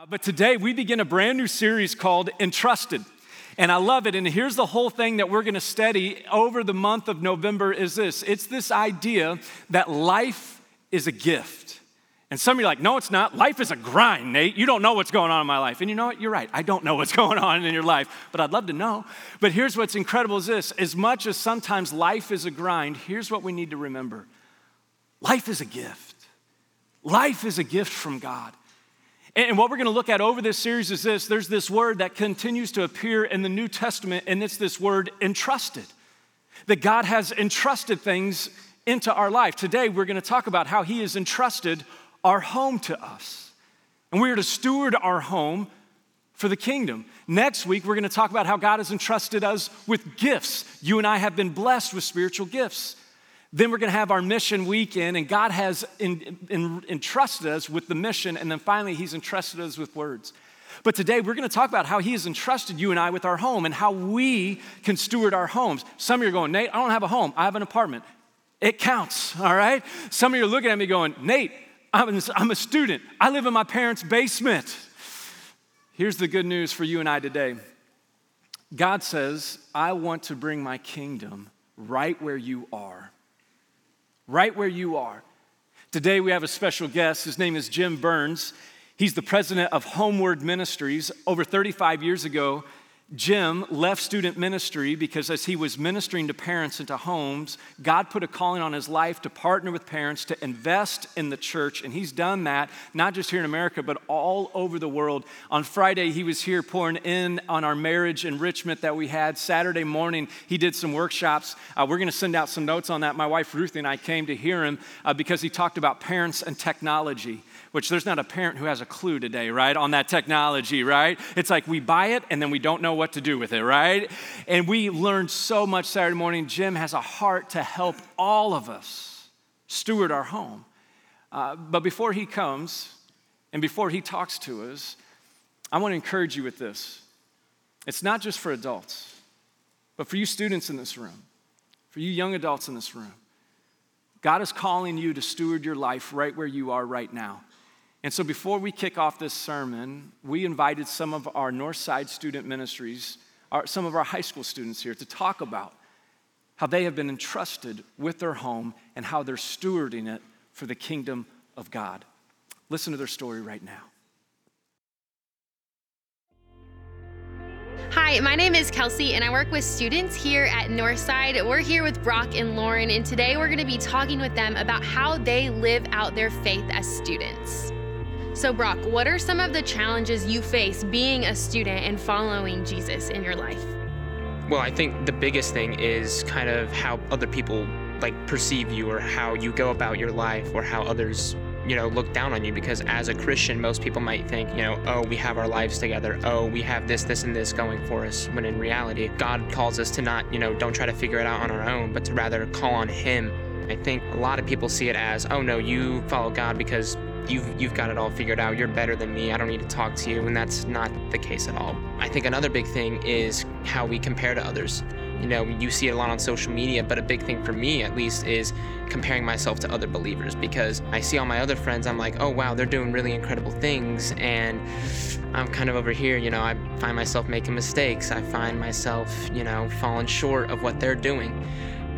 Uh, but today we begin a brand new series called Entrusted. And I love it. And here's the whole thing that we're going to study over the month of November is this. It's this idea that life is a gift. And some of you are like, no, it's not. Life is a grind, Nate. You don't know what's going on in my life. And you know what? You're right. I don't know what's going on in your life, but I'd love to know. But here's what's incredible is this. As much as sometimes life is a grind, here's what we need to remember. Life is a gift. Life is a gift from God. And what we're going to look at over this series is this there's this word that continues to appear in the New Testament, and it's this word entrusted. That God has entrusted things into our life. Today, we're going to talk about how He has entrusted our home to us. And we are to steward our home for the kingdom. Next week, we're going to talk about how God has entrusted us with gifts. You and I have been blessed with spiritual gifts. Then we're going to have our mission weekend, and God has in, in, entrusted us with the mission, and then finally, He's entrusted us with words. But today, we're going to talk about how He has entrusted you and I with our home and how we can steward our homes. Some of you are going, Nate, I don't have a home, I have an apartment. It counts, all right? Some of you are looking at me going, Nate, I'm, I'm a student, I live in my parents' basement. Here's the good news for you and I today God says, I want to bring my kingdom right where you are right where you are. Today we have a special guest. His name is Jim Burns. He's the president of HomeWord Ministries. Over 35 years ago, Jim left student ministry because as he was ministering to parents and to homes, God put a calling on his life to partner with parents to invest in the church. And he's done that, not just here in America, but all over the world. On Friday, he was here pouring in on our marriage enrichment that we had. Saturday morning, he did some workshops. Uh, we're going to send out some notes on that. My wife Ruthie and I came to hear him uh, because he talked about parents and technology which there's not a parent who has a clue today, right, on that technology, right? It's like we buy it and then we don't know what to do with it, right? And we learned so much Saturday morning. Jim has a heart to help all of us steward our home. Uh, but before he comes and before he talks to us, I want to encourage you with this. It's not just for adults, but for you students in this room, for you young adults in this room. God is calling you to steward your life right where you are right now. And so before we kick off this sermon, we invited some of our Northside student ministries, our, some of our high school students here to talk about how they have been entrusted with their home and how they're stewarding it for the kingdom of God. Listen to their story right now. Hi, my name is Kelsey, and I work with students here at Northside. We're here with Brock and Lauren, and today we're going to be talking with them about how they live out their faith as students. So, Brock, what are some of the challenges you face being a student and following Jesus in your life? Well, I think the biggest thing is kind of how other people like perceive you or how you go about your life or how others you know look down on you. Because as a christian most people might think you know oh we have our lives together. Oh we have this this and this going for us. When in reality god calls us to not you know don't try to figure it out on our own but to rather call on him. I think a lot of people see it as oh no you follow god because you've you've got it all figured out. You're better than me. I don't need to talk to you, and that's not the case at all. I think another big thing is how we compare to others. You know, you see it a lot on social media, but a big thing for me at least is comparing myself to other believers because I see all my other friends, I'm like, oh wow, they're doing really incredible things, and I'm kind of over here, you know, I find myself making mistakes. I find myself, you know, falling short of what they're doing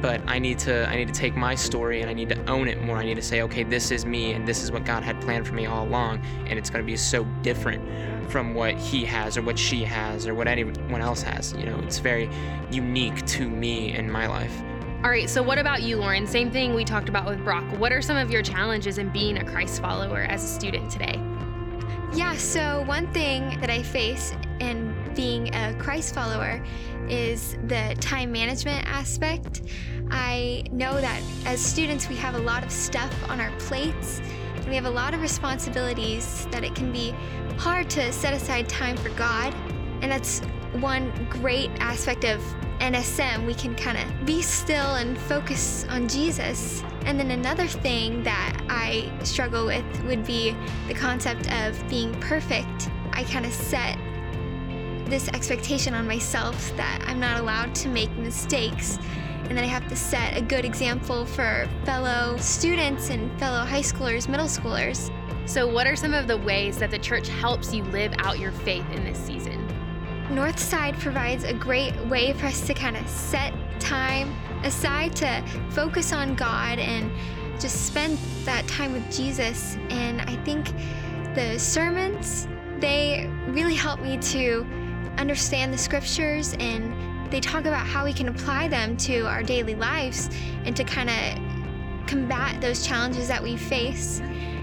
but I need to I need to take my story and I need to own it more. I need to say, okay, this is me and this is what God had planned for me all along, and it's going to be so different from what he has or what she has or what anyone else has. You know, it's very unique to me in my life. All right, so what about you, Lauren? Same thing we talked about with Brock. What are some of your challenges in being a Christ follower as a student today? Yeah, so one thing that I face in being a Christ follower is the time management aspect. I know that as students, we have a lot of stuff on our plates and we have a lot of responsibilities that it can be hard to set aside time for God. And that's one great aspect of NSM. We can kind of be still and focus on Jesus. And then another thing that I struggle with would be the concept of being perfect. I kind of set this expectation on myself that I'm not allowed to make mistakes and then I have to set a good example for fellow students and fellow high schoolers, middle schoolers. So, what are some of the ways that the church helps you live out your faith in this season? Northside provides a great way for us to kind of set time aside to focus on God and just spend that time with Jesus. And I think the sermons, they really help me to understand the scriptures and they talk about how we can apply them to our daily lives and to kind of combat those challenges that we face.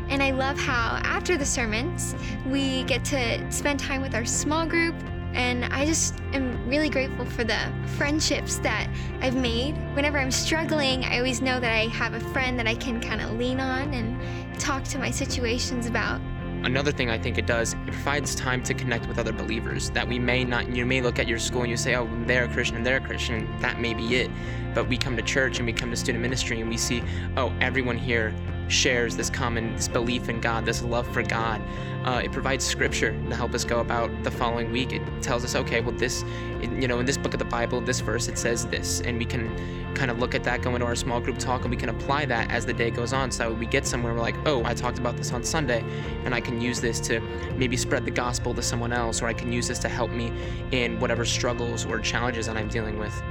And I love how after the sermons, we get to spend time with our small group. And I just am really grateful for the friendships that I've made. Whenever I'm struggling, I always know that I have a friend that I can kind of lean on and talk to my situations about. Another thing I think it does, it provides time to connect with other believers that we may not, you may look at your school and you say, oh, they're a Christian and they're a Christian, that may be it. But we come to church and we come to student ministry and we see, oh, everyone here shares this common this belief in God, this love for God. Uh, it provides scripture to help us go about the following week. It tells us, okay, well, this, you know, in this book of the Bible, this verse, it says this, and we can kind of look at that, go into our small group talk, and we can apply that as the day goes on. So we get somewhere, we're like, oh, I talked about this on Sunday, and I can use this to maybe spread the gospel to someone else, or I can use this to help me in whatever struggles or challenges that I'm dealing with.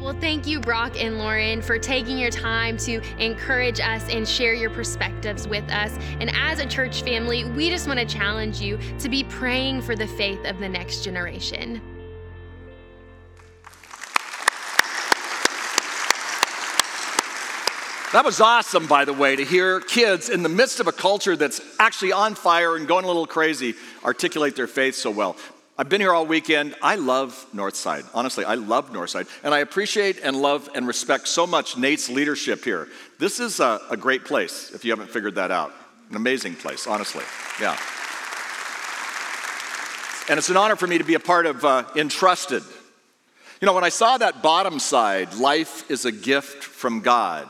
Well, thank you, Brock and Lauren, for taking your time to encourage us and share your perspectives with us. And as a church family, we just want to challenge you to be praying for the faith of the next generation. That was awesome, by the way, to hear kids in the midst of a culture that's actually on fire and going a little crazy articulate their faith so well. I've been here all weekend. I love Northside. Honestly, I love Northside. And I appreciate and love and respect so much Nate's leadership here. This is a, a great place, if you haven't figured that out. An amazing place, honestly. Yeah. And it's an honor for me to be a part of uh, Entrusted. You know, when I saw that bottom side, life is a gift from God.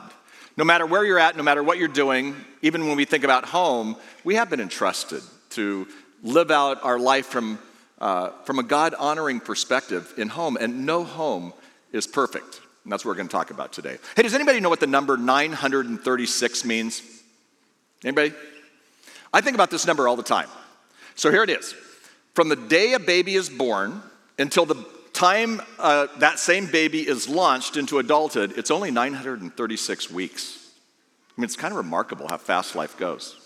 No matter where you're at, no matter what you're doing, even when we think about home, we have been entrusted to live out our life from uh, from a God honoring perspective in home, and no home is perfect. And that's what we're going to talk about today. Hey, does anybody know what the number 936 means? Anybody? I think about this number all the time. So here it is. From the day a baby is born until the time uh, that same baby is launched into adulthood, it's only 936 weeks. I mean, it's kind of remarkable how fast life goes.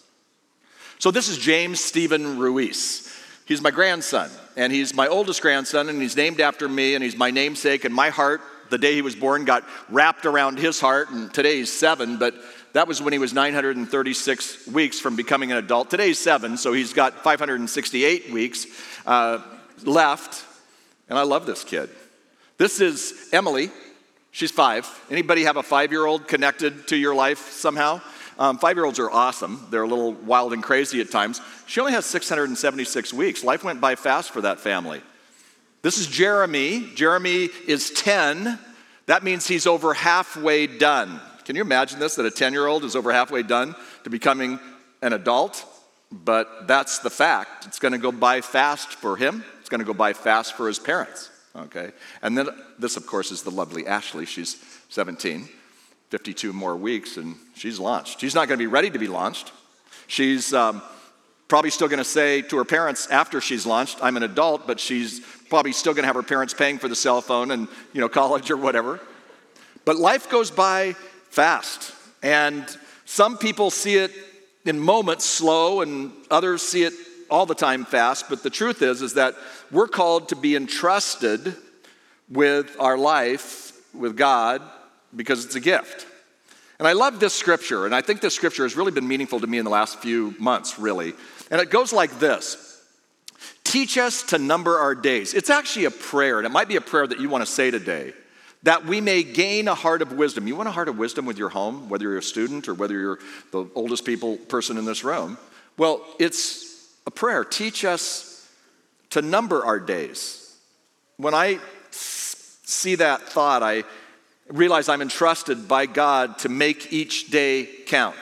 So this is James Stephen Ruiz. He's my grandson, and he's my oldest grandson, and he's named after me, and he's my namesake. And my heart, the day he was born, got wrapped around his heart, and today he's seven, but that was when he was 936 weeks from becoming an adult. Today's seven, so he's got 568 weeks uh, left, and I love this kid. This is Emily. She's five. Anybody have a five year old connected to your life somehow? Um, five year olds are awesome. They're a little wild and crazy at times. She only has 676 weeks. Life went by fast for that family. This is Jeremy. Jeremy is 10. That means he's over halfway done. Can you imagine this? That a 10 year old is over halfway done to becoming an adult? But that's the fact. It's going to go by fast for him, it's going to go by fast for his parents. Okay? And then this, of course, is the lovely Ashley. She's 17. 52 more weeks, and she's launched. She's not going to be ready to be launched. She's um, probably still going to say to her parents after she's launched, I'm an adult, but she's probably still going to have her parents paying for the cell phone and, you know, college or whatever. But life goes by fast, and some people see it in moments slow, and others see it all the time fast. But the truth is, is that we're called to be entrusted with our life with God because it's a gift. And I love this scripture, and I think this scripture has really been meaningful to me in the last few months, really. And it goes like this Teach us to number our days. It's actually a prayer, and it might be a prayer that you want to say today that we may gain a heart of wisdom. You want a heart of wisdom with your home, whether you're a student or whether you're the oldest people person in this room? Well, it's a prayer. Teach us to number our days. When I see that thought, I realize I'm entrusted by God to make each day count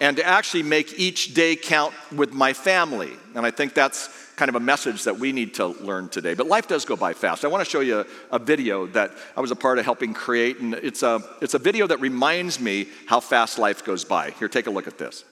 and to actually make each day count with my family. And I think that's kind of a message that we need to learn today. But life does go by fast. I want to show you a, a, video that I was a part of helping create, and it's a, it's a video that reminds me how fast life goes by. Here, take a look at this.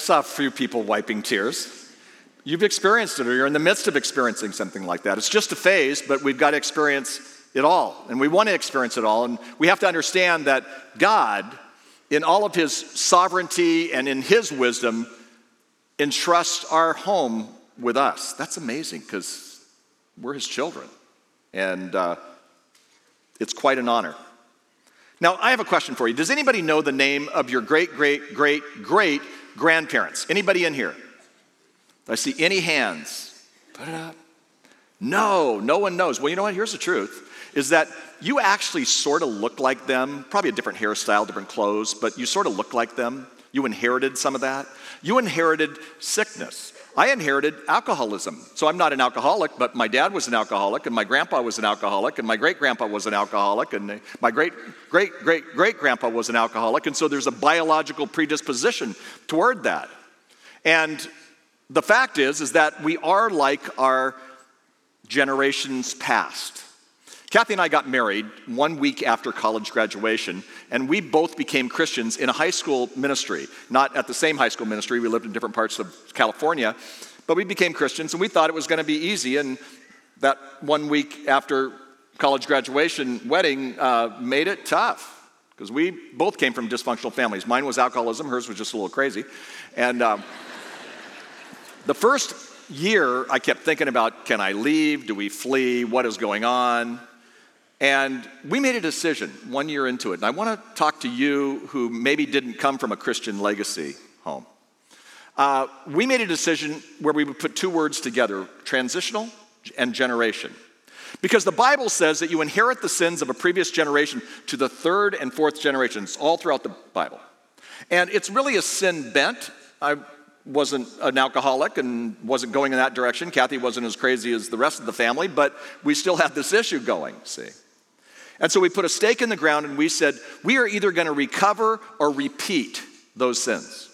Saw a few people wiping tears. You've experienced it, or you're in the midst of experiencing something like that. It's just a phase, but we've got to experience it all. And we want to experience it all. And we have to understand that God, in all of His sovereignty and in His wisdom, entrusts our home with us. That's amazing because we're His children. And uh, it's quite an honor. Now, I have a question for you. Does anybody know the name of your great, great, great, great grandparents. Anybody in here? Do I see any hands? Put it up. No, no one knows. Well, you know what? Here's the truth is that you actually sort of look like them, probably a different hairstyle, different clothes, but you sort of look like them. You inherited some of that. You inherited sickness. I inherited alcoholism. So I'm not an alcoholic, but my dad was an alcoholic, and my grandpa was an alcoholic, and my great grandpa was an alcoholic, and my great great great great grandpa was an alcoholic. And so there's a biological predisposition toward that. And the fact is, is that we are like our generations past. Kathy and I got married one week after college graduation, and we both became Christians in a high school ministry. Not at the same high school ministry, we lived in different parts of California, but we became Christians, and we thought it was going to be easy. And that one week after college graduation wedding uh, made it tough because we both came from dysfunctional families. Mine was alcoholism, hers was just a little crazy. And um, the first year, I kept thinking about can I leave? Do we flee? What is going on? And we made a decision one year into it. And I want to talk to you who maybe didn't come from a Christian legacy home. Uh, we made a decision where we would put two words together transitional and generation. Because the Bible says that you inherit the sins of a previous generation to the third and fourth generations, all throughout the Bible. And it's really a sin bent. I wasn't an alcoholic and wasn't going in that direction. Kathy wasn't as crazy as the rest of the family, but we still had this issue going, see. And so we put a stake in the ground and we said, we are either going to recover or repeat those sins.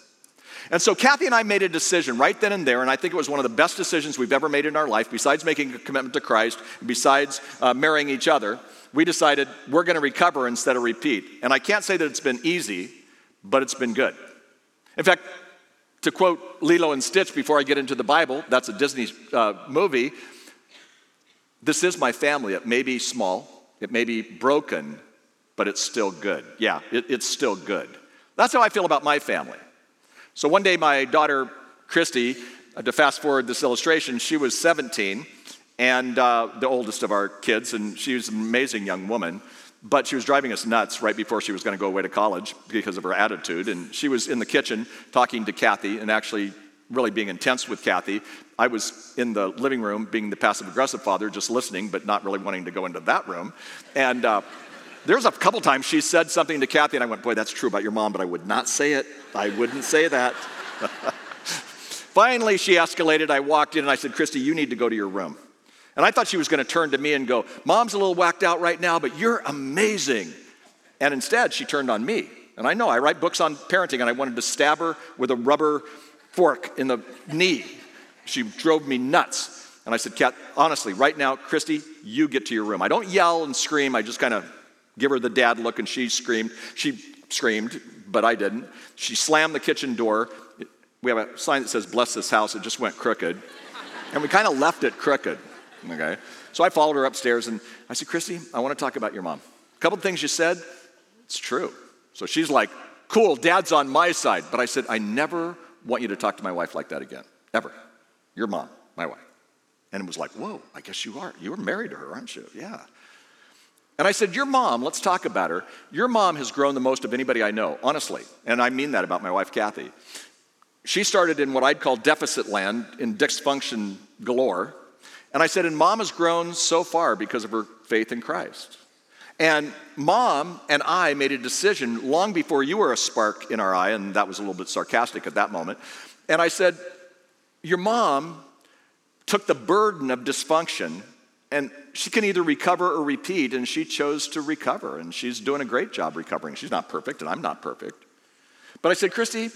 And so Kathy and I made a decision right then and there, and I think it was one of the best decisions we've ever made in our life, besides making a commitment to Christ, besides uh, marrying each other. We decided we're going to recover instead of repeat. And I can't say that it's been easy, but it's been good. In fact, to quote Lilo and Stitch before I get into the Bible, that's a Disney uh, movie. This is my family. It may be small, it may be broken, but it's still good. Yeah, it, it's still good. That's how I feel about my family. So one day, my daughter, Christy, uh, to fast forward this illustration, she was 17 and uh, the oldest of our kids, and she was an amazing young woman. But she was driving us nuts right before she was going to go away to college because of her attitude. And she was in the kitchen talking to Kathy and actually really being intense with Kathy. I was in the living room being the passive aggressive father, just listening, but not really wanting to go into that room. And uh, there's a couple times she said something to Kathy, and I went, Boy, that's true about your mom, but I would not say it. I wouldn't say that. Finally, she escalated. I walked in and I said, Christy, you need to go to your room. And I thought she was going to turn to me and go, Mom's a little whacked out right now, but you're amazing. And instead, she turned on me. And I know I write books on parenting, and I wanted to stab her with a rubber fork in the knee. She drove me nuts. And I said, Kat, honestly, right now, Christy, you get to your room. I don't yell and scream, I just kind of give her the dad look, and she screamed. She screamed, but I didn't. She slammed the kitchen door. We have a sign that says, Bless this house. It just went crooked. And we kind of left it crooked. Okay? So I followed her upstairs and I said, Christy, I want to talk about your mom. A couple things you said, it's true. So she's like, cool, dad's on my side. But I said, I never want you to talk to my wife like that again, ever. Your mom, my wife. And it was like, whoa, I guess you are. You were married to her, aren't you? Yeah. And I said, Your mom, let's talk about her. Your mom has grown the most of anybody I know, honestly. And I mean that about my wife, Kathy. She started in what I'd call deficit land, in dysfunction galore. And I said, And mom has grown so far because of her faith in Christ. And mom and I made a decision long before you were a spark in our eye, and that was a little bit sarcastic at that moment. And I said, Your mom took the burden of dysfunction, and she can either recover or repeat, and she chose to recover, and she's doing a great job recovering. She's not perfect, and I'm not perfect. But I said, Christy,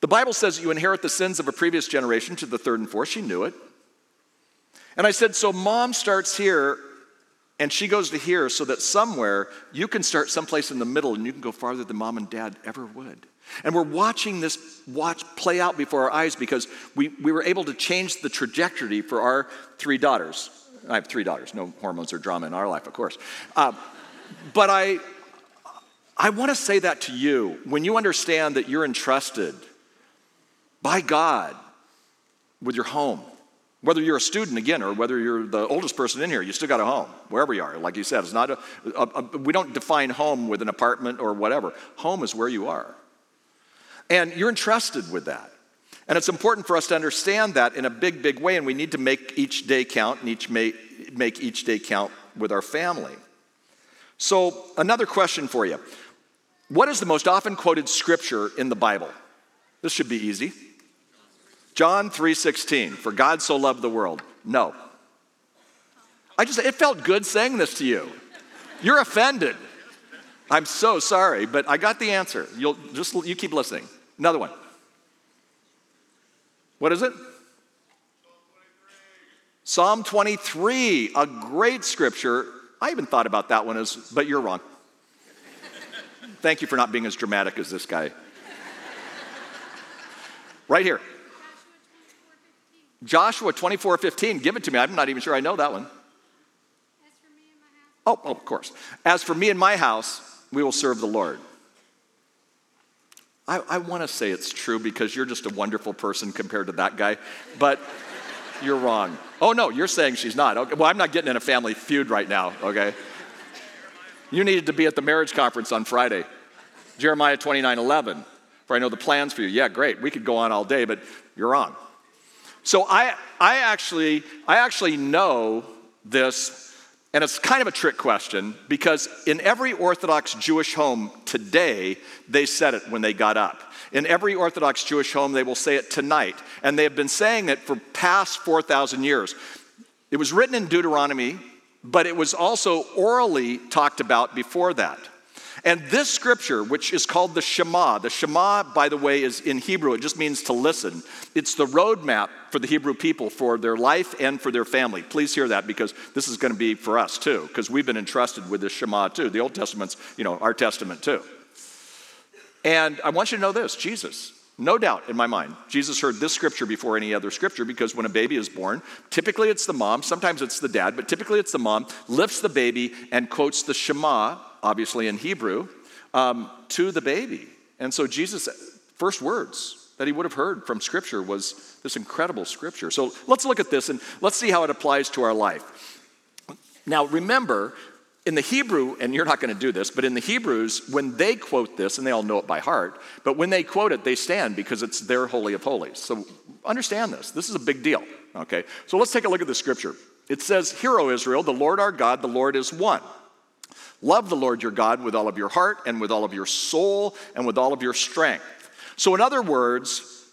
the Bible says you inherit the sins of a previous generation to the third and fourth. She knew it. And I said, So mom starts here and she goes to here so that somewhere you can start someplace in the middle and you can go farther than mom and dad ever would. And we're watching this watch play out before our eyes because we, we were able to change the trajectory for our three daughters. I have three daughters, no hormones or drama in our life, of course. Uh, but I, I want to say that to you when you understand that you're entrusted by God with your home whether you're a student again, or whether you're the oldest person in here, you still got a home, wherever you are. Like you said, it's not a, a, a, we don't define home with an apartment or whatever. Home is where you are. And you're entrusted with that. And it's important for us to understand that in a big, big way, and we need to make each day count and each make, make each day count with our family. So, another question for you What is the most often quoted scripture in the Bible? This should be easy. John 3:16, for God so loved the world. No. I just it felt good saying this to you. You're offended. I'm so sorry, but I got the answer. You'll just you keep listening. Another one. What is it? Psalm 23, a great scripture. I even thought about that one as, but you're wrong. Thank you for not being as dramatic as this guy. Right here. Joshua 24 15, give it to me. I'm not even sure I know that one. Oh, oh, of course. As for me and my house, we will serve the Lord. I, I want to say it's true because you're just a wonderful person compared to that guy, but you're wrong. Oh, no, you're saying she's not. Okay, well, I'm not getting in a family feud right now, okay? You needed to be at the marriage conference on Friday. Jeremiah 29 11. For I know the plans for you. Yeah, great. We could go on all day, but you're wrong. So I, I, actually, I actually know this, and it's kind of a trick question because in every Orthodox Jewish home today, they said it when they got up. In every Orthodox Jewish home, they will say it tonight. And they have been saying it for past 4,000 years. It was written in Deuteronomy, but it was also orally talked about before that. And this scripture, which is called the Shema, the Shema, by the way, is in Hebrew, it just means to listen. It's the roadmap for the Hebrew people for their life and for their family. Please hear that because this is going to be for us too, because we've been entrusted with the Shema too. The Old Testament's, you know, our testament too. And I want you to know this Jesus, no doubt in my mind, Jesus heard this scripture before any other scripture because when a baby is born, typically it's the mom, sometimes it's the dad, but typically it's the mom, lifts the baby and quotes the Shema obviously in Hebrew, um, to the baby. And so Jesus' first words that he would have heard from Scripture was this incredible Scripture. So let's look at this and let's see how it applies to our life. Now, remember, in the Hebrew, and you're not going to do this, but in the Hebrews, when they quote this, and they all know it by heart, but when they quote it, they stand because it's their Holy of Holies. So understand this. This is a big deal, okay? So let's take a look at the scripture. It says, Hear, O Israel, the Lord our God, the Lord is one. Love the Lord your God with all of your heart and with all of your soul and with all of your strength. So, in other words,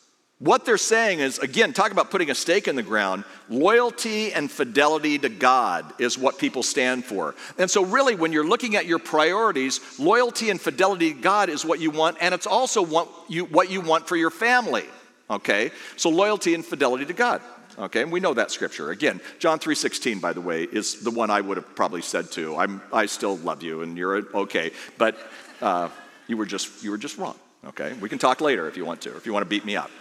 What they're saying is, again, talk about putting a stake in the ground. Loyalty and fidelity to God is what people stand for. And so, really, when you're looking at your priorities, loyalty and fidelity to God is what you want, and it's also what you, what you want for your family. Okay? So, loyalty and fidelity to God. Okay, and we know that scripture. Again, John 3:16, by the way, is the one I would have probably said too. I'm, I still love you, and you're okay, but uh, you were just you were just wrong. Okay, we can talk later if you want to, if you want to beat me up.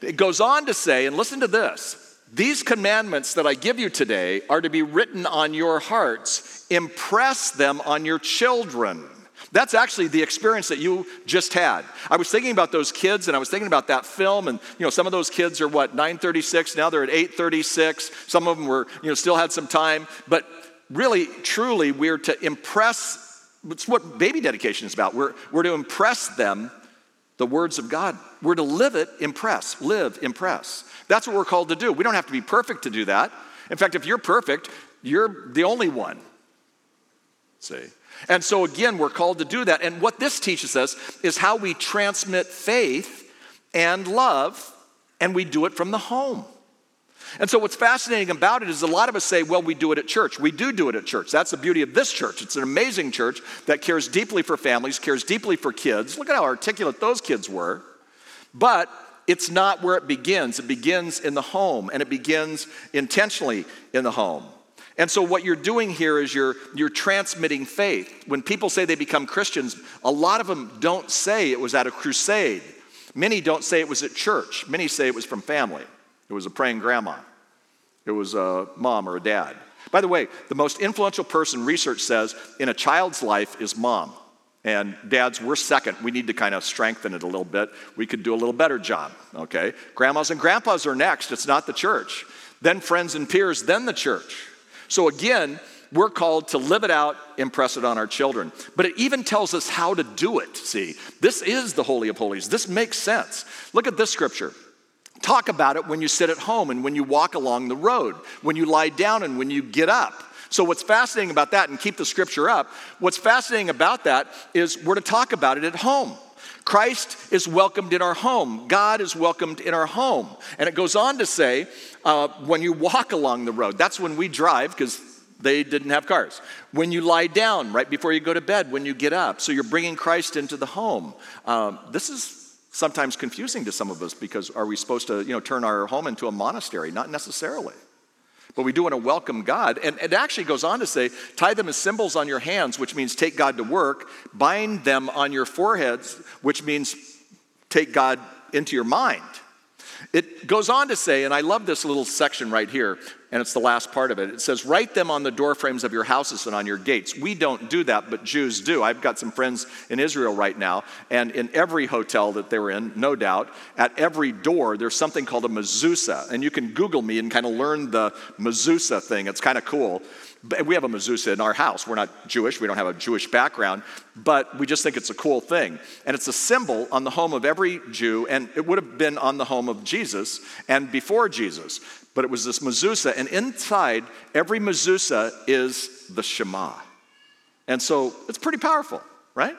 It goes on to say, and listen to this these commandments that I give you today are to be written on your hearts, impress them on your children. That's actually the experience that you just had. I was thinking about those kids and I was thinking about that film and you know some of those kids are what 936 now they're at 836. Some of them were you know still had some time, but really truly we're to impress it's what baby dedication is about. We're, we're to impress them the words of God. We're to live it, impress, live, impress. That's what we're called to do. We don't have to be perfect to do that. In fact, if you're perfect, you're the only one. See? And so, again, we're called to do that. And what this teaches us is how we transmit faith and love, and we do it from the home. And so, what's fascinating about it is a lot of us say, well, we do it at church. We do do it at church. That's the beauty of this church. It's an amazing church that cares deeply for families, cares deeply for kids. Look at how articulate those kids were. But it's not where it begins. It begins in the home, and it begins intentionally in the home. And so, what you're doing here is you're, you're transmitting faith. When people say they become Christians, a lot of them don't say it was at a crusade. Many don't say it was at church. Many say it was from family. It was a praying grandma. It was a mom or a dad. By the way, the most influential person, research says, in a child's life is mom. And dads, we're second. We need to kind of strengthen it a little bit. We could do a little better job, okay? Grandmas and grandpas are next. It's not the church. Then friends and peers, then the church. So again, we're called to live it out, impress it on our children. But it even tells us how to do it. See, this is the Holy of Holies. This makes sense. Look at this scripture. Talk about it when you sit at home and when you walk along the road, when you lie down and when you get up. So, what's fascinating about that, and keep the scripture up, what's fascinating about that is we're to talk about it at home. Christ is welcomed in our home. God is welcomed in our home. And it goes on to say, uh, when you walk along the road, that's when we drive because they didn't have cars. When you lie down, right before you go to bed, when you get up. So you're bringing Christ into the home. Um, this is sometimes confusing to some of us because are we supposed to you know, turn our home into a monastery? Not necessarily. But we do want to welcome God. And it actually goes on to say, tie them as symbols on your hands, which means take God to work, bind them on your foreheads, which means take God into your mind. It goes on to say, and I love this little section right here, and it's the last part of it. It says, Write them on the doorframes of your houses and on your gates. We don't do that, but Jews do. I've got some friends in Israel right now, and in every hotel that they're in, no doubt, at every door, there's something called a mezuzah. And you can Google me and kind of learn the mezuzah thing. It's kind of cool. We have a mezuzah in our house. We're not Jewish, we don't have a Jewish background, but we just think it's a cool thing. And it's a symbol on the home of every Jew, and it would have been on the home of Jesus and before Jesus. But it was this mezuzah, and inside every mezuzah is the Shema. And so it's pretty powerful, right?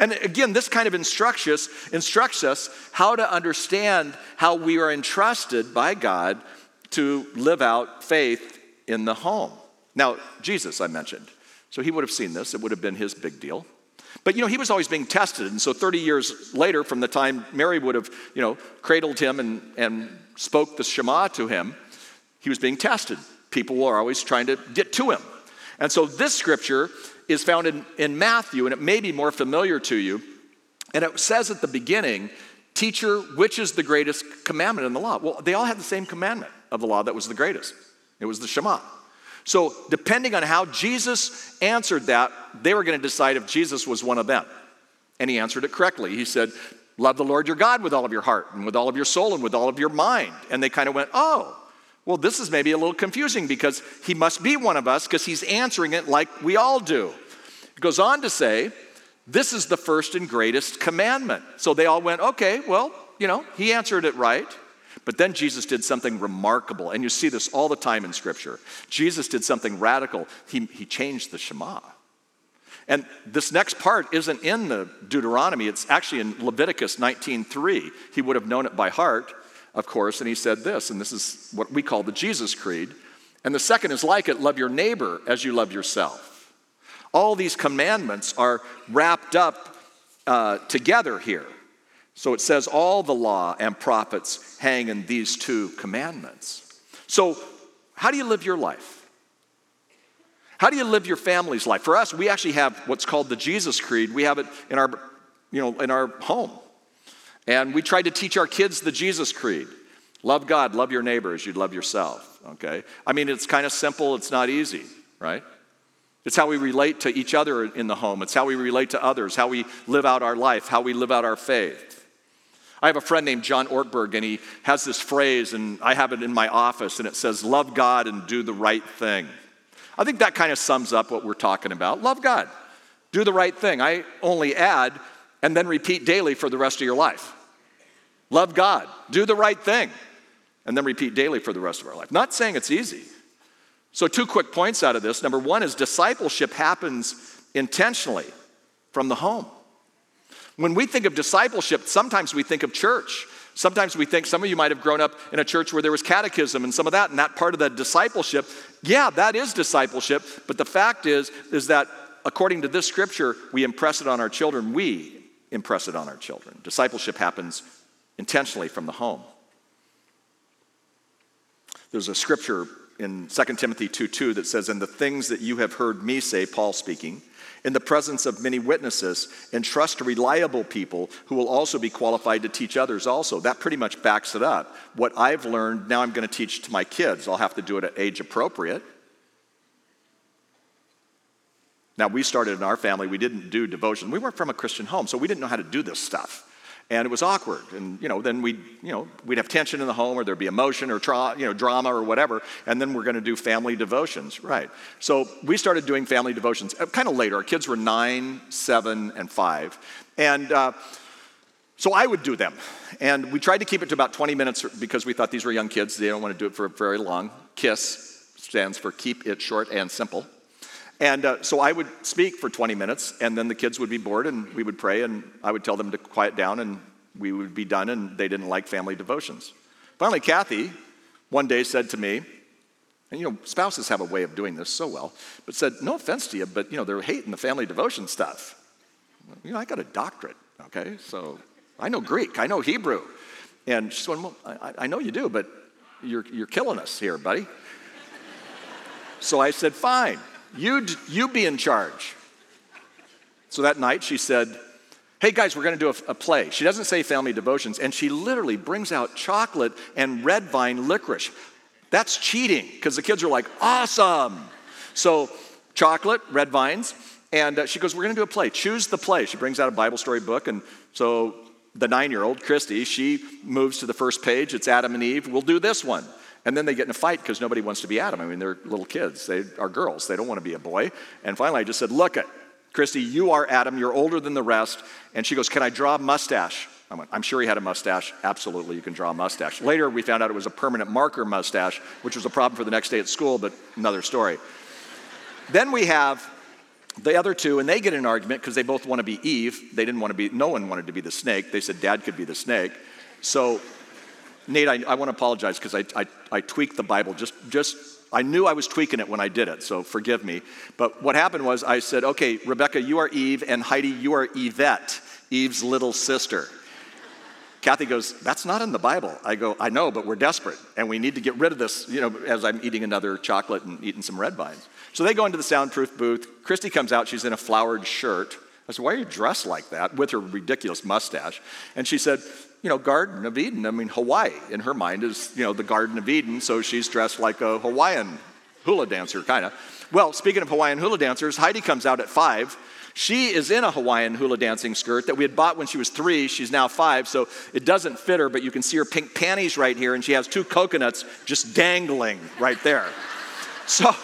And again, this kind of instructs us, instructs us how to understand how we are entrusted by God to live out faith in the home. Now, Jesus, I mentioned. So he would have seen this, it would have been his big deal. But you know, he was always being tested. And so 30 years later, from the time Mary would have, you know, cradled him and, and spoke the Shema to him, he was being tested. People were always trying to get to him. And so this scripture is found in, in Matthew, and it may be more familiar to you. And it says at the beginning, Teacher, which is the greatest commandment in the law? Well, they all had the same commandment of the law that was the greatest. It was the Shema. So, depending on how Jesus answered that, they were going to decide if Jesus was one of them. And he answered it correctly. He said, Love the Lord your God with all of your heart and with all of your soul and with all of your mind. And they kind of went, Oh, well, this is maybe a little confusing because he must be one of us because he's answering it like we all do. It goes on to say, This is the first and greatest commandment. So they all went, Okay, well, you know, he answered it right. But then Jesus did something remarkable, and you see this all the time in Scripture. Jesus did something radical. He, he changed the Shema. And this next part isn't in the Deuteronomy, it's actually in Leviticus 19:3. He would have known it by heart, of course, and he said this, and this is what we call the Jesus Creed. And the second is like it love your neighbor as you love yourself. All these commandments are wrapped up uh, together here. So it says all the law and prophets hang in these two commandments. So, how do you live your life? How do you live your family's life? For us, we actually have what's called the Jesus Creed. We have it in our, you know, in our home. And we tried to teach our kids the Jesus Creed. Love God, love your neighbor as you'd love yourself, okay? I mean, it's kind of simple, it's not easy, right? It's how we relate to each other in the home. It's how we relate to others, how we live out our life, how we live out our faith. I have a friend named John Ortberg, and he has this phrase, and I have it in my office, and it says, Love God and do the right thing. I think that kind of sums up what we're talking about. Love God, do the right thing. I only add and then repeat daily for the rest of your life. Love God, do the right thing, and then repeat daily for the rest of our life. Not saying it's easy. So, two quick points out of this. Number one is discipleship happens intentionally from the home. When we think of discipleship, sometimes we think of church. Sometimes we think some of you might have grown up in a church where there was catechism and some of that, and that part of the discipleship. Yeah, that is discipleship, but the fact is, is that according to this scripture, we impress it on our children. We impress it on our children. Discipleship happens intentionally from the home. There's a scripture in 2 Timothy 2 2 that says, And the things that you have heard me say, Paul speaking, in the presence of many witnesses, entrust to reliable people who will also be qualified to teach others also. That pretty much backs it up. What I've learned, now I'm going to teach to my kids. I'll have to do it at age appropriate. Now, we started in our family, we didn't do devotion. We weren't from a Christian home, so we didn't know how to do this stuff and it was awkward. And you know, then we'd you know we'd have tension in the home, or there'd be emotion or tra- you know drama or whatever, and then we're going to do family devotions, right? So we started doing family devotions uh, kind of later. Our kids were nine, seven, and five, and. Uh, so I would do them. And we tried to keep it to about 20 minutes because we thought these were young kids. They don't want to do it for very long. KISS stands for keep it short and simple. And uh, so I would speak for 20 minutes, and then the kids would be bored, and we would pray, and I would tell them to quiet down, and we would be done, and they didn't like family devotions. Finally, Kathy one day said to me, and you know, spouses have a way of doing this so well, but said, No offense to you, but you know, they're hating the family devotion stuff. You know, I got a doctorate, okay? So I know Greek, I know Hebrew. And she's going, Well, I, I know you do, but you're, you're killing us here, buddy. so I said, Fine. You, you be in charge. So that night she said, Hey guys, we're going to do a, a, play. She doesn't say family devotions, and she literally brings out chocolate and red vine licorice. That's cheating because the kids are like, Awesome. So, chocolate, red vines, and uh, she goes, We're going to do a play. Choose the play. She brings out a Bible story book, and so the nine year old, Christy, she moves to the first page. It's Adam and Eve. We'll do this one. And then they get in a fight because nobody wants to be Adam. I mean, they're little kids. They are girls. They don't want to be a boy. And finally, I just said, Look it, Christy, you are Adam. You're older than the rest. And she goes, Can I draw a mustache? I went, I'm sure he had a mustache. Absolutely, you can draw a mustache. Later, we found out it was a permanent marker mustache, which was a problem for the next day at school, but another story. then we have the other two, and they get in an argument because they both want to be Eve. They didn't want to be, no one wanted to be the snake. They said dad could be the snake. So Nate, I, I want to apologize because I, I, I tweaked the Bible. Just, just, I knew I was tweaking it when I did it, so forgive me. But what happened was I said, okay, Rebecca, you are Eve, and Heidi, you are Yvette, Eve's little sister. Kathy goes, That's not in the Bible. I go, I know, but we're desperate and we need to get rid of this, you know, as I'm eating another chocolate and eating some red vines. So they go into the soundproof booth. Christy comes out, she's in a flowered shirt. I said, Why are you dressed like that with her ridiculous mustache? And she said, you know, Garden of Eden. I mean, Hawaii in her mind is, you know, the Garden of Eden, so she's dressed like a Hawaiian hula dancer, kind of. Well, speaking of Hawaiian hula dancers, Heidi comes out at five. She is in a Hawaiian hula dancing skirt that we had bought when she was three. She's now five, so it doesn't fit her, but you can see her pink panties right here, and she has two coconuts just dangling right there. So,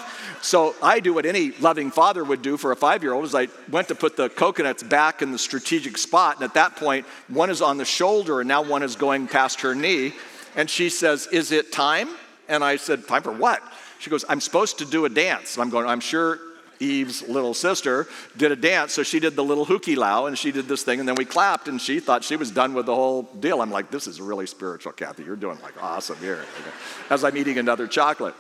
so I do what any loving father would do for a five-year-old is I went to put the coconuts back in the strategic spot, and at that point, one is on the shoulder and now one is going past her knee. And she says, Is it time? And I said, Time for what? She goes, I'm supposed to do a dance. And I'm going, I'm sure Eve's little sister, did a dance. So she did the little hukilau and she did this thing, and then we clapped, and she thought she was done with the whole deal. I'm like, this is really spiritual, Kathy. You're doing like awesome here. As I'm eating another chocolate.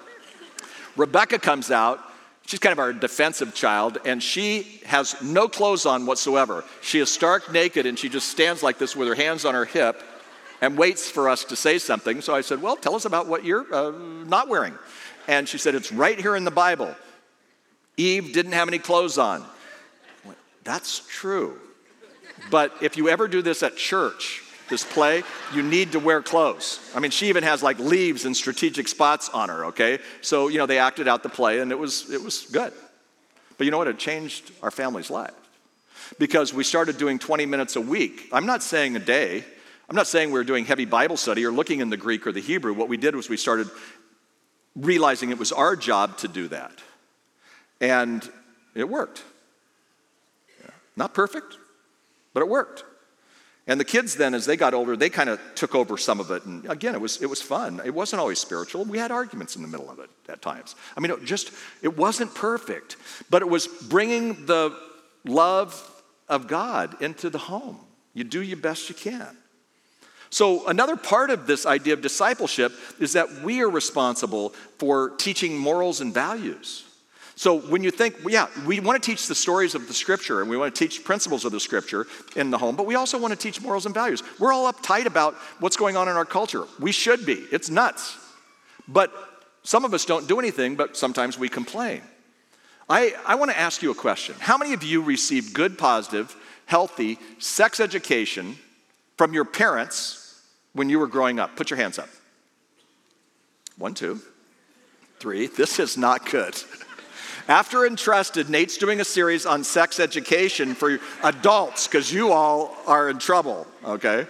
Rebecca comes out. She's kind of our defensive child, and she has no clothes on whatsoever. She is stark naked, and she just stands like this with her hands on her hip and waits for us to say something. So I said, Well, tell us about what you're uh, not wearing. And she said, It's right here in the Bible. Eve didn't have any clothes on. Went, That's true. But if you ever do this at church, this play, you need to wear clothes. I mean, she even has like leaves and strategic spots on her, okay? So, you know, they acted out the play and it was, it was good. But you know what? It changed our family's life because we started doing 20 minutes a week. I'm not saying a day. I'm not saying we were doing heavy Bible study or looking in the Greek or the Hebrew. What we did was we started realizing it was our job to do that. And it worked. Not perfect, but it worked. And the kids then, as they got older, they kind of took over some of it. And again, it was, it was fun. It wasn't always spiritual. We had arguments in the middle of it at times. I mean, it just, it wasn't perfect, but it was bringing the love of God into the home. You do your best you can. So, another part of this idea of discipleship is that we are responsible for teaching morals and values. So when you think, yeah, we want to teach the stories of the scripture and we want to teach principles of the scripture in the home, but we also want to teach morals and values. We're all uptight about what's going on in our culture. We should be. It's nuts. But some of us don't do anything, but sometimes we complain. I, I want to ask you a question. How many of you received good, positive, healthy sex education from your parents when you were growing up? Put your hands up. One, two, three. This is not good. After Entrusted, Nate's doing a series on sex education for adults because you all are in trouble, okay?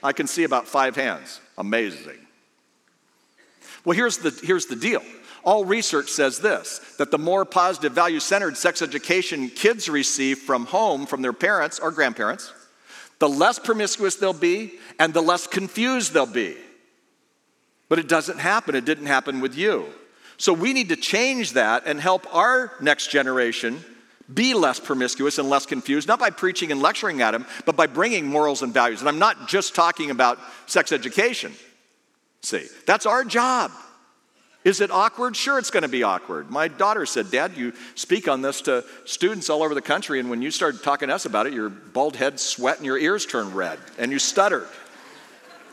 I can see about five hands. Amazing. Well, here's the, here's the deal. All research says this that the more positive, value centered sex education kids receive from home, from their parents or grandparents, the less promiscuous they'll be and the less confused they'll be. But it doesn't happen. It didn't happen with you. So we need to change that and help our next generation be less promiscuous and less confused, not by preaching and lecturing at them, but by bringing morals and values. And I'm not just talking about sex education. See, that's our job. Is it awkward? Sure, it's going to be awkward. My daughter said, Dad, you speak on this to students all over the country, and when you started talking to us about it, your bald head sweat and your ears turned red, and you stuttered.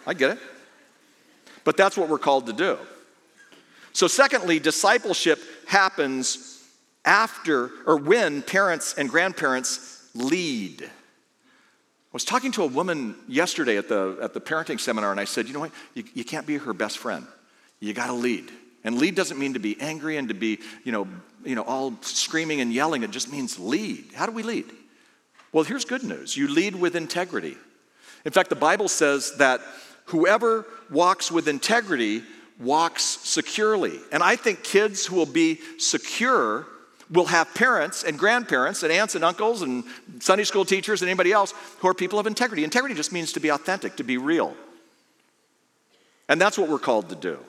I get it. But that's what we're called to do. So, secondly, discipleship happens after or when parents and grandparents lead. I was talking to a woman yesterday at the, at the parenting seminar, and I said, You know what? You, you can't be her best friend. You got to lead. And lead doesn't mean to be angry and to be, you know, you know, all screaming and yelling. It just means lead. How do we lead? Well, here's good news you lead with integrity. In fact, the Bible says that whoever walks with integrity walks securely. And I think kids who will be secure will have parents and grandparents and aunts and uncles and Sunday school teachers and anybody else who are people of integrity. Integrity just means to be authentic, to be real. And that's what we're called to do.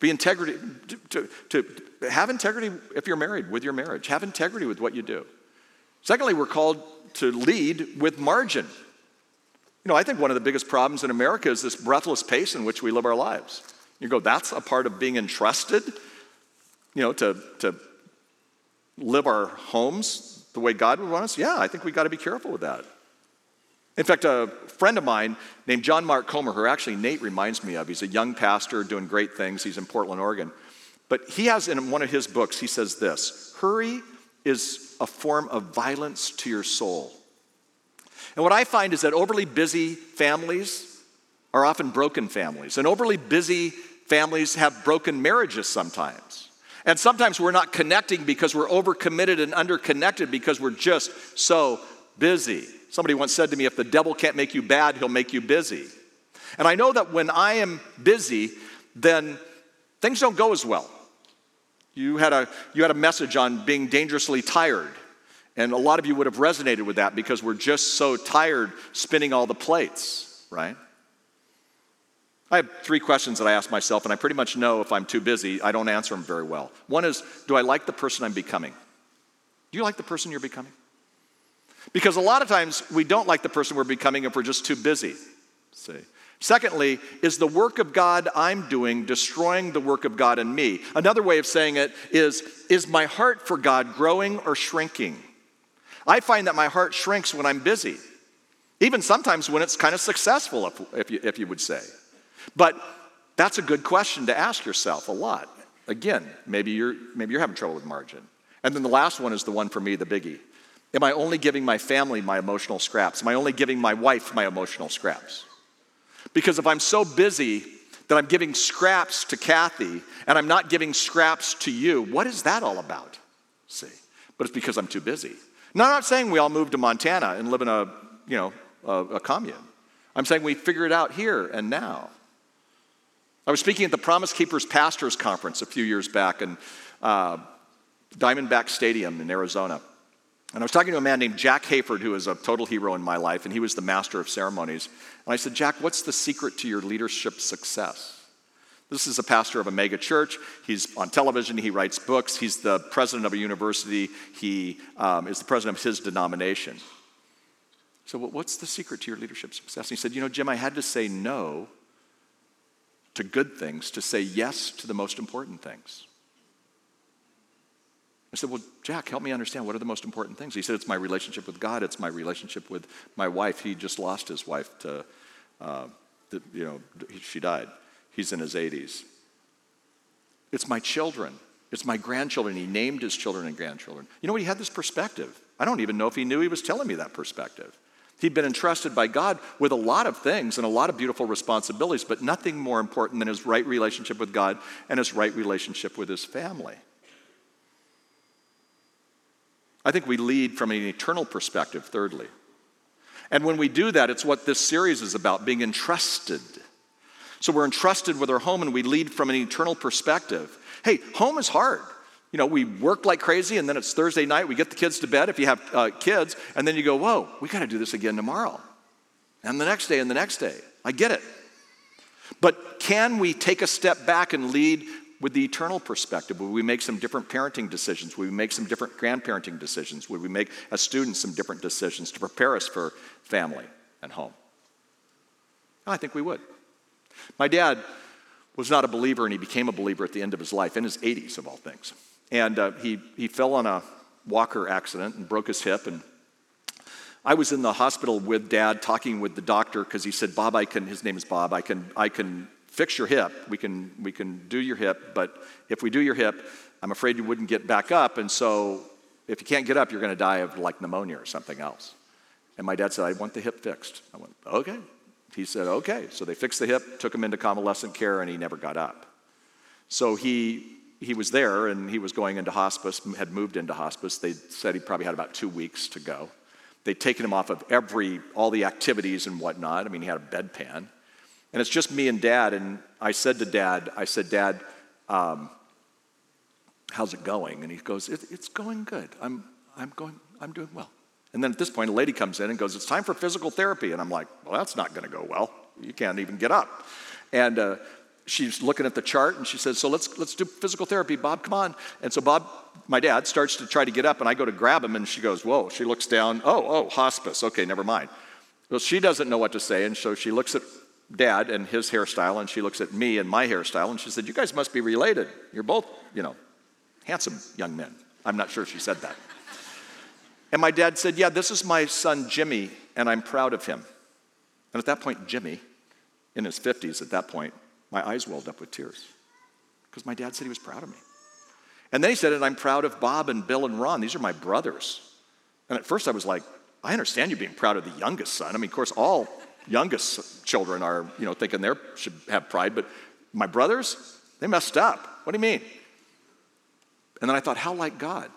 Be integrity, to, to, to have integrity if you're married with your marriage. Have integrity with what you do. Secondly, we're called to lead with margin. You know, I think one of the biggest problems in America is this breathless pace in which we live our lives. You go, that's a part of being entrusted, you know, to, to live our homes the way God would want us? Yeah, I think we got to be careful with that. In fact, a friend of mine named John Mark Comer, who actually Nate reminds me of, he's a young pastor doing great things. He's in Portland, Oregon. But he has in one of his books, he says this hurry is a form of violence to your soul. And what I find is that overly busy families are often broken families, and overly busy Families have broken marriages sometimes. And sometimes we're not connecting because we're overcommitted and underconnected because we're just so busy. Somebody once said to me, if the devil can't make you bad, he'll make you busy. And I know that when I am busy, then things don't go as well. You had a, you had a message on being dangerously tired. And a lot of you would have resonated with that because we're just so tired spinning all the plates, right? I have three questions that I ask myself, and I pretty much know if I'm too busy, I don't answer them very well. One is Do I like the person I'm becoming? Do you like the person you're becoming? Because a lot of times we don't like the person we're becoming if we're just too busy. See. Secondly, is the work of God I'm doing destroying the work of God in me? Another way of saying it is is my heart for God growing or shrinking? I find that my heart shrinks when I'm busy, even sometimes when it's kind of successful, if, if, you, if you would say. But that's a good question to ask yourself a lot. Again, maybe you're, maybe you're having trouble with margin. And then the last one is the one for me, the biggie. Am I only giving my family my emotional scraps? Am I only giving my wife my emotional scraps? Because if I'm so busy that I'm giving scraps to Kathy and I'm not giving scraps to you, what is that all about? See, but it's because I'm too busy. Now, I'm not saying we all move to Montana and live in a, you know, a, a commune. I'm saying we figure it out here and now. I was speaking at the Promise Keepers Pastors Conference a few years back in uh, Diamondback Stadium in Arizona. And I was talking to a man named Jack Hayford, who is a total hero in my life, and he was the master of ceremonies. And I said, Jack, what's the secret to your leadership success? This is a pastor of a mega church. He's on television. He writes books. He's the president of a university. He um, is the president of his denomination. So, what's the secret to your leadership success? And he said, You know, Jim, I had to say no to good things to say yes to the most important things. I said, Well, Jack, help me understand what are the most important things? He said, It's my relationship with God, it's my relationship with my wife. He just lost his wife to, uh, the, you know, she died. He's in his 80s. It's my children. It's my grandchildren. He named his children and grandchildren. You know what? He had this perspective. I don't even know if he knew he was telling me that perspective. He'd been entrusted by God with a lot of things and a lot of beautiful responsibilities, but nothing more important than his right relationship with God and his right relationship with his family. I think we lead from an eternal perspective, thirdly. And when we do that, it's what this series is about being entrusted. So we're entrusted with our home and we lead from an eternal perspective. Hey, home is hard. You know, we work like crazy and then it's Thursday night, we get the kids to bed if you have uh, kids, and then you go, whoa, we got to do this again tomorrow. And the next day and the next day. I get it. But can we take a step back and lead with the eternal perspective? Would we make some different parenting decisions? Would we make some different grandparenting decisions? Would we make as students some different decisions to prepare us for family and home? I think we would. My dad was not a believer, and he became a believer at the end of his life, in his 80s, of all things. And uh, he, he fell on a walker accident and broke his hip. And I was in the hospital with dad talking with the doctor because he said, Bob, I can, his name is Bob, I can, I can fix your hip. We can, we can do your hip, but if we do your hip, I'm afraid you wouldn't get back up. And so if you can't get up, you're going to die of like pneumonia or something else. And my dad said, I want the hip fixed. I went, okay. He said, okay. So they fixed the hip, took him into convalescent care, and he never got up. So he, he was there and he was going into hospice, had moved into hospice. They said he probably had about two weeks to go. They'd taken him off of every, all the activities and whatnot. I mean, he had a bedpan. And it's just me and dad. And I said to dad, I said, Dad, um, how's it going? And he goes, it, it's going good. I'm, I'm going, I'm doing well. And then at this point, a lady comes in and goes, It's time for physical therapy. And I'm like, Well, that's not going to go well. You can't even get up. And uh, she's looking at the chart and she says, So let's, let's do physical therapy. Bob, come on. And so Bob, my dad, starts to try to get up and I go to grab him and she goes, Whoa. She looks down. Oh, oh, hospice. Okay, never mind. Well, she doesn't know what to say. And so she looks at dad and his hairstyle and she looks at me and my hairstyle and she said, You guys must be related. You're both, you know, handsome young men. I'm not sure she said that. And my dad said, Yeah, this is my son Jimmy, and I'm proud of him. And at that point, Jimmy, in his 50s at that point, my eyes welled up with tears because my dad said he was proud of me. And then he said, And I'm proud of Bob and Bill and Ron. These are my brothers. And at first I was like, I understand you being proud of the youngest son. I mean, of course, all youngest children are, you know, thinking they should have pride, but my brothers, they messed up. What do you mean? And then I thought, how like God?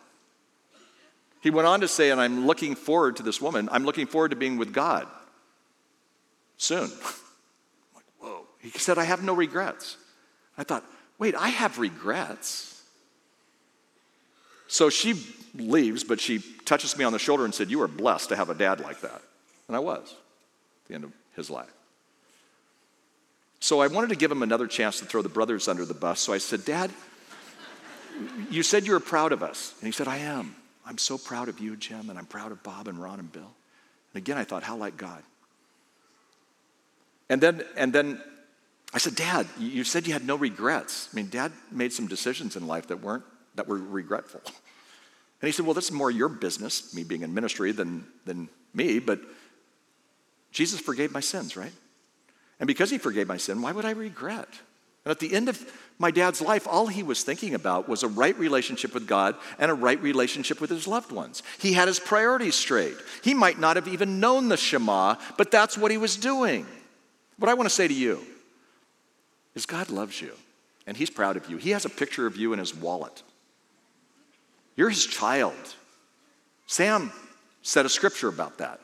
He went on to say, and I'm looking forward to this woman, I'm looking forward to being with God soon. He said, I have no regrets. I thought, wait, I have regrets. So she leaves, but she touches me on the shoulder and said, You are blessed to have a dad like that. And I was at the end of his life. So I wanted to give him another chance to throw the brothers under the bus. So I said, Dad, you said you were proud of us. And he said, I am. I'm so proud of you, Jim, and I'm proud of Bob and Ron and Bill. And again, I thought, how like God. And then, and then I said, Dad, you said you had no regrets. I mean, Dad made some decisions in life that weren't, that were regretful. And he said, Well, that's more your business, me being in ministry, than, than me, but Jesus forgave my sins, right? And because he forgave my sin, why would I regret? And at the end of my dad's life, all he was thinking about was a right relationship with God and a right relationship with his loved ones. He had his priorities straight. He might not have even known the Shema, but that's what he was doing. What I want to say to you is God loves you and he's proud of you. He has a picture of you in his wallet. You're his child. Sam said a scripture about that.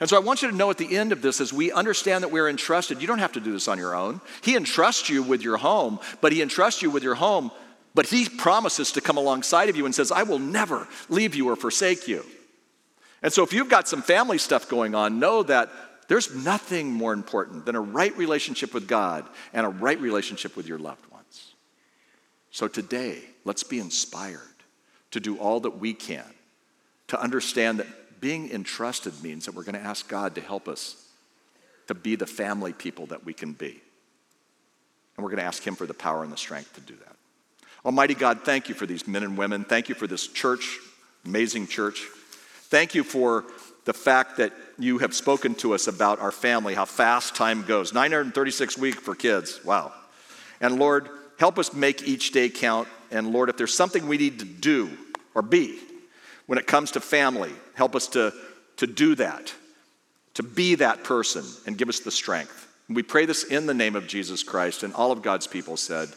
And so I want you to know at the end of this, as we understand that we're entrusted, you don't have to do this on your own. He entrusts you with your home, but He entrusts you with your home, but He promises to come alongside of you and says, I will never leave you or forsake you. And so if you've got some family stuff going on, know that there's nothing more important than a right relationship with God and a right relationship with your loved ones. So today, let's be inspired to do all that we can to understand that being entrusted means that we're going to ask God to help us to be the family people that we can be. And we're going to ask Him for the power and the strength to do that. Almighty God, thank you for these men and women. Thank you for this church, amazing church. Thank you for the fact that you have spoken to us about our family, how fast time goes. 936 weeks for kids. Wow. And Lord, help us make each day count. And Lord, if there's something we need to do or be, when it comes to family. Help us to, to do that, to be that person, and give us the strength. And we pray this in the name of Jesus Christ, and all of God's people said,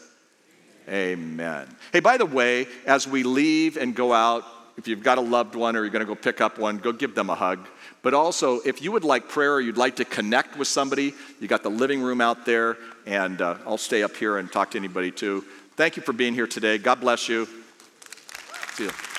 Amen. Hey, by the way, as we leave and go out, if you've got a loved one or you're going to go pick up one, go give them a hug. But also, if you would like prayer or you'd like to connect with somebody, you got the living room out there, and uh, I'll stay up here and talk to anybody too. Thank you for being here today. God bless you. See you.